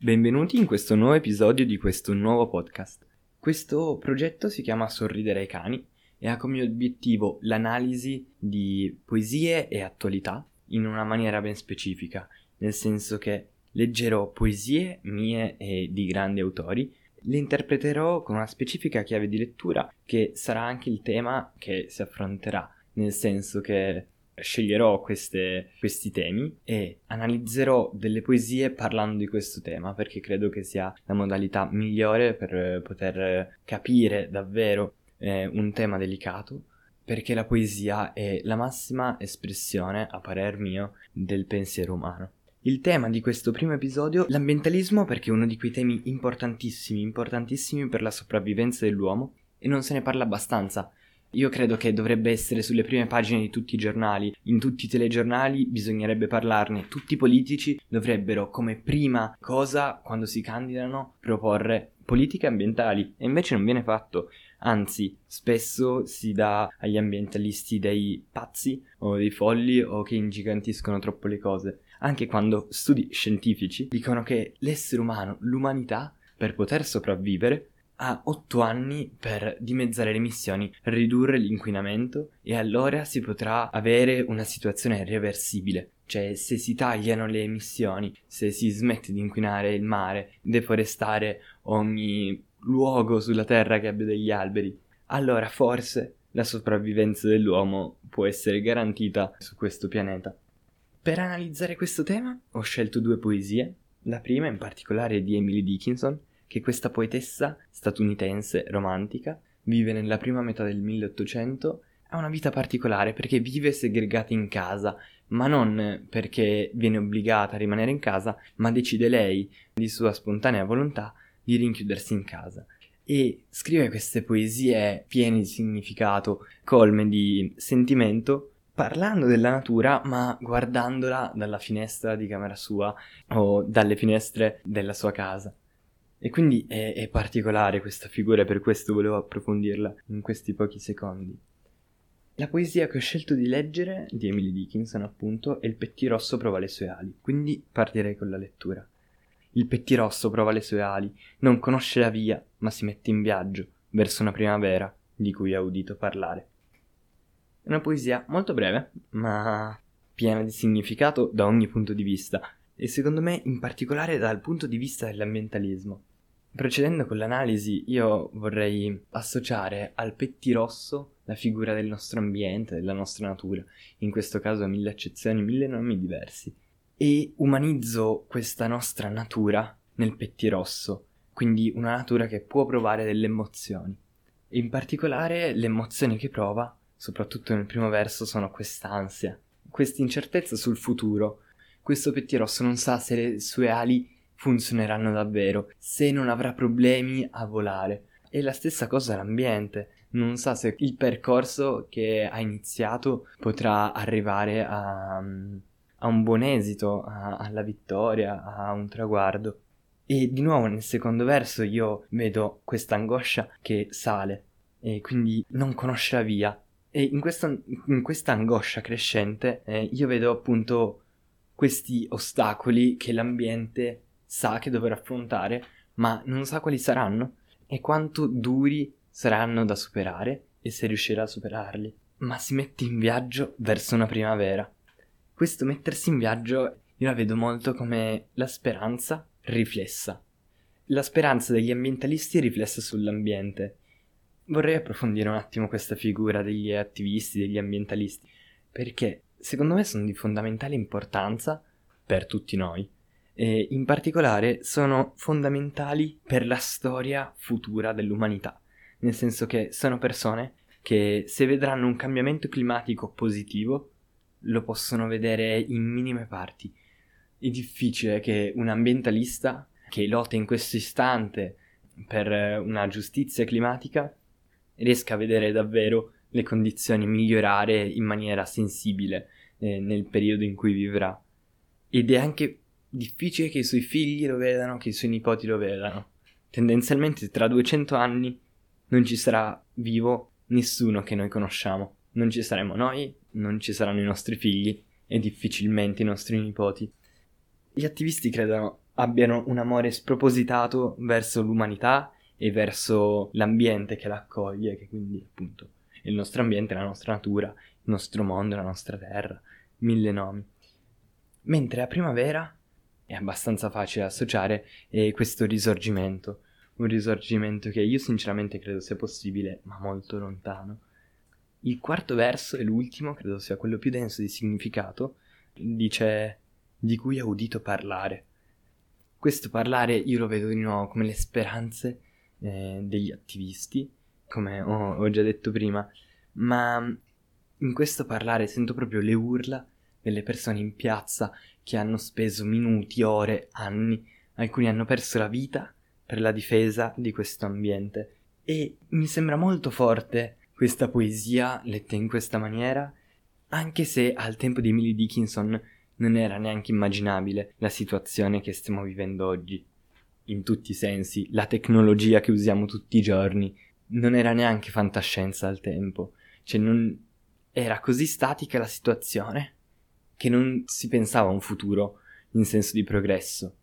Benvenuti in questo nuovo episodio di questo nuovo podcast. Questo progetto si chiama Sorridere ai cani e ha come obiettivo l'analisi di poesie e attualità in una maniera ben specifica, nel senso che leggerò poesie mie e di grandi autori, le interpreterò con una specifica chiave di lettura che sarà anche il tema che si affronterà, nel senso che sceglierò queste, questi temi e analizzerò delle poesie parlando di questo tema perché credo che sia la modalità migliore per poter capire davvero eh, un tema delicato perché la poesia è la massima espressione, a parer mio, del pensiero umano. Il tema di questo primo episodio, l'ambientalismo perché è uno di quei temi importantissimi, importantissimi per la sopravvivenza dell'uomo e non se ne parla abbastanza. Io credo che dovrebbe essere sulle prime pagine di tutti i giornali, in tutti i telegiornali bisognerebbe parlarne, tutti i politici dovrebbero come prima cosa quando si candidano proporre politiche ambientali. E invece non viene fatto, anzi spesso si dà agli ambientalisti dei pazzi o dei folli o che ingigantiscono troppo le cose, anche quando studi scientifici dicono che l'essere umano, l'umanità, per poter sopravvivere ha 8 anni per dimezzare le emissioni, ridurre l'inquinamento e allora si potrà avere una situazione reversibile. Cioè, se si tagliano le emissioni, se si smette di inquinare il mare, deforestare ogni luogo sulla Terra che abbia degli alberi, allora forse la sopravvivenza dell'uomo può essere garantita su questo pianeta. Per analizzare questo tema ho scelto due poesie, la prima in particolare di Emily Dickinson, che questa poetessa statunitense romantica vive nella prima metà del 1800 ha una vita particolare perché vive segregata in casa, ma non perché viene obbligata a rimanere in casa, ma decide lei, di sua spontanea volontà, di rinchiudersi in casa. E scrive queste poesie piene di significato, colme di sentimento, parlando della natura, ma guardandola dalla finestra di camera sua o dalle finestre della sua casa. E quindi è, è particolare questa figura per questo volevo approfondirla in questi pochi secondi. La poesia che ho scelto di leggere, di Emily Dickinson appunto, è Il pettirosso prova le sue ali, quindi partirei con la lettura. Il pettirosso prova le sue ali, non conosce la via, ma si mette in viaggio verso una primavera di cui ha udito parlare. È una poesia molto breve, ma piena di significato da ogni punto di vista, e secondo me in particolare dal punto di vista dell'ambientalismo. Procedendo con l'analisi, io vorrei associare al pettirosso la figura del nostro ambiente, della nostra natura, in questo caso a mille accezioni, mille nomi diversi, e umanizzo questa nostra natura nel pettirosso, quindi una natura che può provare delle emozioni. E in particolare le emozioni che prova, soprattutto nel primo verso, sono quest'ansia, questa incertezza sul futuro. Questo pettirosso non sa se le sue ali funzioneranno davvero, se non avrà problemi a volare. E la stessa cosa l'ambiente, non sa se il percorso che ha iniziato potrà arrivare a, a un buon esito, a, alla vittoria, a un traguardo. E di nuovo nel secondo verso io vedo questa angoscia che sale e quindi non conosce la via. E in questa, angoscia crescente eh, io vedo appunto questi ostacoli che l'ambiente sa che dovrà affrontare, ma non sa quali saranno e quanto duri saranno da superare e se riuscirà a superarli. Ma si mette in viaggio verso una primavera. Questo mettersi in viaggio io la vedo molto come la speranza riflessa. La speranza degli ambientalisti riflessa sull'ambiente. Vorrei approfondire un attimo questa figura degli attivisti, degli ambientalisti, perché secondo me sono di fondamentale importanza per tutti noi e in particolare sono fondamentali per la storia futura dell'umanità, nel senso che sono persone che se vedranno un cambiamento climatico positivo lo possono vedere in minime parti. È difficile che un ambientalista che lotta in questo istante per una giustizia climatica riesca a vedere davvero le condizioni migliorare in maniera sensibile eh, nel periodo in cui vivrà. Ed è anche difficile che i suoi figli lo vedano, che i suoi nipoti lo vedano. Tendenzialmente tra 200 anni non ci sarà vivo nessuno che noi conosciamo. Non ci saremo noi, non ci saranno i nostri figli e difficilmente i nostri nipoti. Gli attivisti credono abbiano un amore spropositato verso l'umanità e verso l'ambiente che l'accoglie, che quindi appunto il nostro ambiente, la nostra natura, il nostro mondo, la nostra terra, mille nomi. Mentre a primavera è abbastanza facile associare è questo risorgimento, un risorgimento che io sinceramente credo sia possibile, ma molto lontano. Il quarto verso e l'ultimo, credo sia quello più denso di significato, dice di cui ho udito parlare. Questo parlare io lo vedo di nuovo come le speranze eh, degli attivisti, come ho, ho già detto prima, ma in questo parlare sento proprio le urla delle persone in piazza che hanno speso minuti, ore, anni, alcuni hanno perso la vita per la difesa di questo ambiente. E mi sembra molto forte questa poesia letta in questa maniera, anche se al tempo di Emily Dickinson non era neanche immaginabile la situazione che stiamo vivendo oggi. In tutti i sensi, la tecnologia che usiamo tutti i giorni non era neanche fantascienza al tempo, cioè non era così statica la situazione che non si pensava a un futuro in senso di progresso.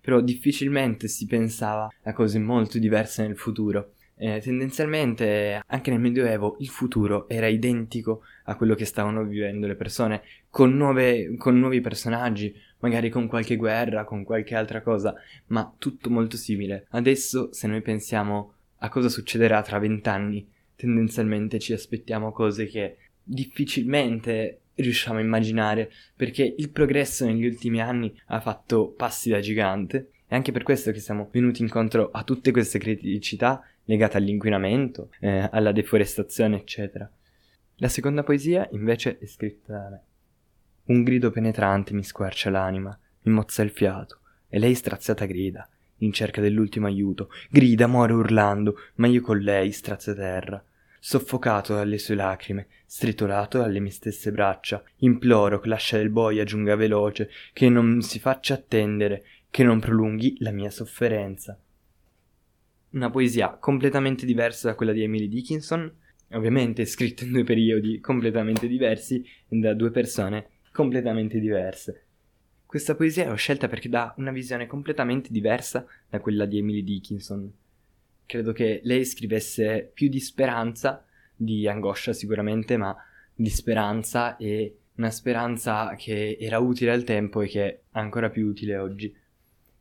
Però difficilmente si pensava a cose molto diverse nel futuro. Eh, tendenzialmente, anche nel Medioevo, il futuro era identico a quello che stavano vivendo le persone, con, nuove, con nuovi personaggi, magari con qualche guerra, con qualche altra cosa, ma tutto molto simile. Adesso, se noi pensiamo a cosa succederà tra vent'anni, tendenzialmente ci aspettiamo cose che difficilmente riusciamo a immaginare, perché il progresso negli ultimi anni ha fatto passi da gigante. È anche per questo che siamo venuti incontro a tutte queste criticità legate all'inquinamento, eh, alla deforestazione, eccetera. La seconda poesia invece è scritta da me. Un grido penetrante mi squarcia l'anima, mi mozza il fiato, e lei straziata grida, in cerca dell'ultimo aiuto, grida, muore urlando, ma io con lei strazia terra. Soffocato dalle sue lacrime, stritolato dalle mie stesse braccia, imploro che l'ascia del boia giunga veloce, che non si faccia attendere, che non prolunghi la mia sofferenza. Una poesia completamente diversa da quella di Emily Dickinson, ovviamente scritta in due periodi completamente diversi da due persone completamente diverse. Questa poesia l'ho scelta perché dà una visione completamente diversa da quella di Emily Dickinson. Credo che lei scrivesse più di speranza, di angoscia sicuramente, ma di speranza e una speranza che era utile al tempo e che è ancora più utile oggi.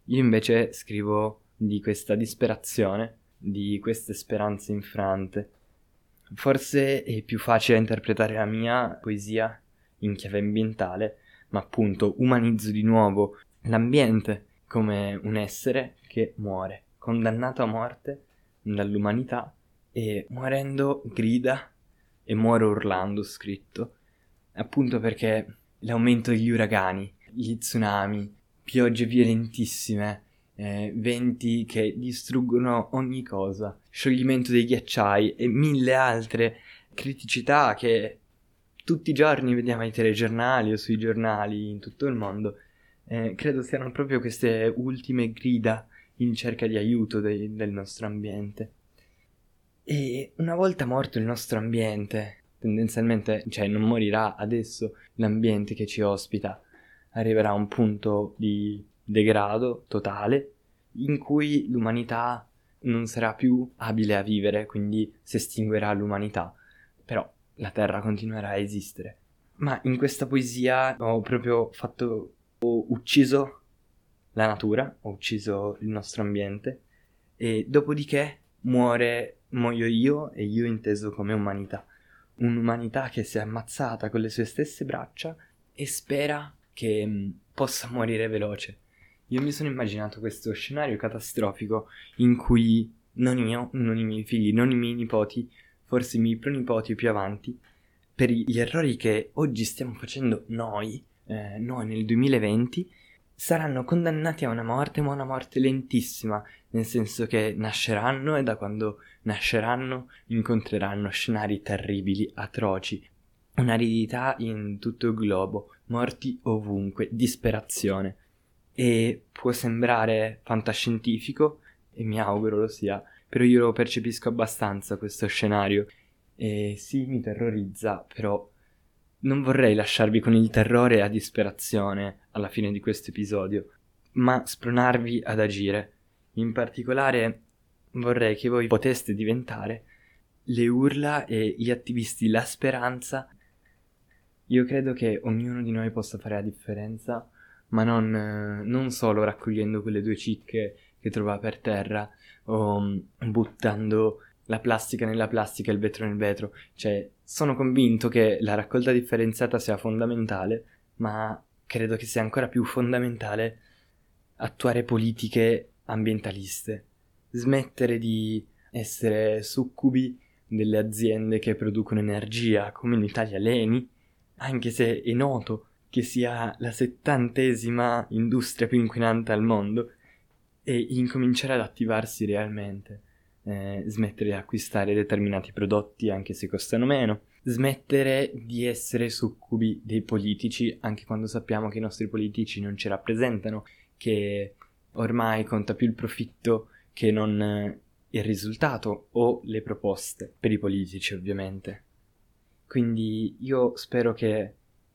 Io invece scrivo di questa disperazione, di queste speranze infrante. Forse è più facile interpretare la mia poesia in chiave ambientale, ma appunto umanizzo di nuovo l'ambiente come un essere che muore, condannato a morte dall'umanità e morendo grida e muore urlando scritto, appunto perché l'aumento degli uragani, gli tsunami, piogge violentissime, eh, venti che distruggono ogni cosa, scioglimento dei ghiacciai e mille altre criticità che tutti i giorni vediamo ai telegiornali o sui giornali in tutto il mondo, eh, credo siano proprio queste ultime grida in cerca di aiuto de- del nostro ambiente. E una volta morto il nostro ambiente, tendenzialmente, cioè non morirà adesso l'ambiente che ci ospita, arriverà a un punto di degrado totale in cui l'umanità non sarà più abile a vivere, quindi si estinguerà l'umanità. La Terra continuerà a esistere. Ma in questa poesia ho proprio fatto. ho ucciso la natura, ho ucciso il nostro ambiente e dopodiché muore, muoio io e io inteso come umanità. Un'umanità che si è ammazzata con le sue stesse braccia e spera che mm, possa morire veloce. Io mi sono immaginato questo scenario catastrofico in cui non io, non i miei figli, non i miei nipoti forse i miei pronipoti più avanti, per gli errori che oggi stiamo facendo noi, eh, noi nel 2020, saranno condannati a una morte, ma una morte lentissima, nel senso che nasceranno e da quando nasceranno incontreranno scenari terribili, atroci, un'aridità in tutto il globo, morti ovunque, disperazione. E può sembrare fantascientifico, e mi auguro lo sia, però io lo percepisco abbastanza questo scenario. E sì, mi terrorizza, però non vorrei lasciarvi con il terrore e la disperazione alla fine di questo episodio. ma spronarvi ad agire. In particolare vorrei che voi poteste diventare le urla e gli attivisti la speranza. Io credo che ognuno di noi possa fare la differenza, ma non, non solo raccogliendo quelle due cicche che trova per terra o mm, buttando la plastica nella plastica e il vetro nel vetro. Cioè, sono convinto che la raccolta differenziata sia fondamentale, ma credo che sia ancora più fondamentale attuare politiche ambientaliste. Smettere di essere succubi delle aziende che producono energia, come in Italia l'ENI, anche se è noto che sia la settantesima industria più inquinante al mondo, e incominciare ad attivarsi realmente. Eh, smettere di acquistare determinati prodotti anche se costano meno, smettere di essere succubi dei politici anche quando sappiamo che i nostri politici non ci rappresentano, che ormai conta più il profitto che non eh, il risultato o le proposte per i politici ovviamente. Quindi io spero che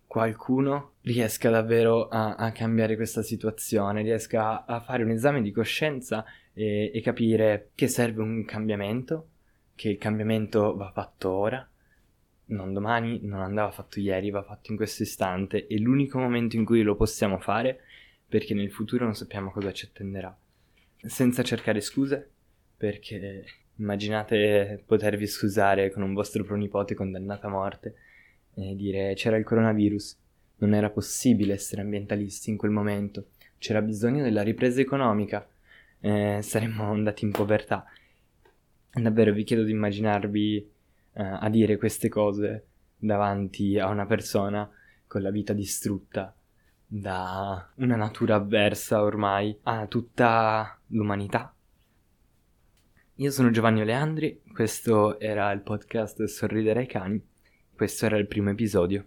qualcuno riesca davvero a, a cambiare questa situazione, riesca a, fare un esame di coscienza e, e capire che serve un cambiamento, che il cambiamento va fatto ora, non domani, non andava fatto ieri, va fatto in questo istante, è l'unico momento in cui lo possiamo fare perché nel futuro non sappiamo cosa ci attenderà. Senza cercare scuse, perché immaginate potervi scusare con un vostro pronipote condannato a morte e dire c'era il coronavirus, non era possibile essere ambientalisti in quel momento, c'era bisogno della ripresa economica, eh, saremmo andati in povertà. Davvero vi chiedo di immaginarvi eh, a dire queste cose davanti a una persona con la vita distrutta da una natura avversa ormai a tutta l'umanità. Io sono Giovanni Oleandri, questo era il podcast Sorridere ai cani questo era il primo episodio.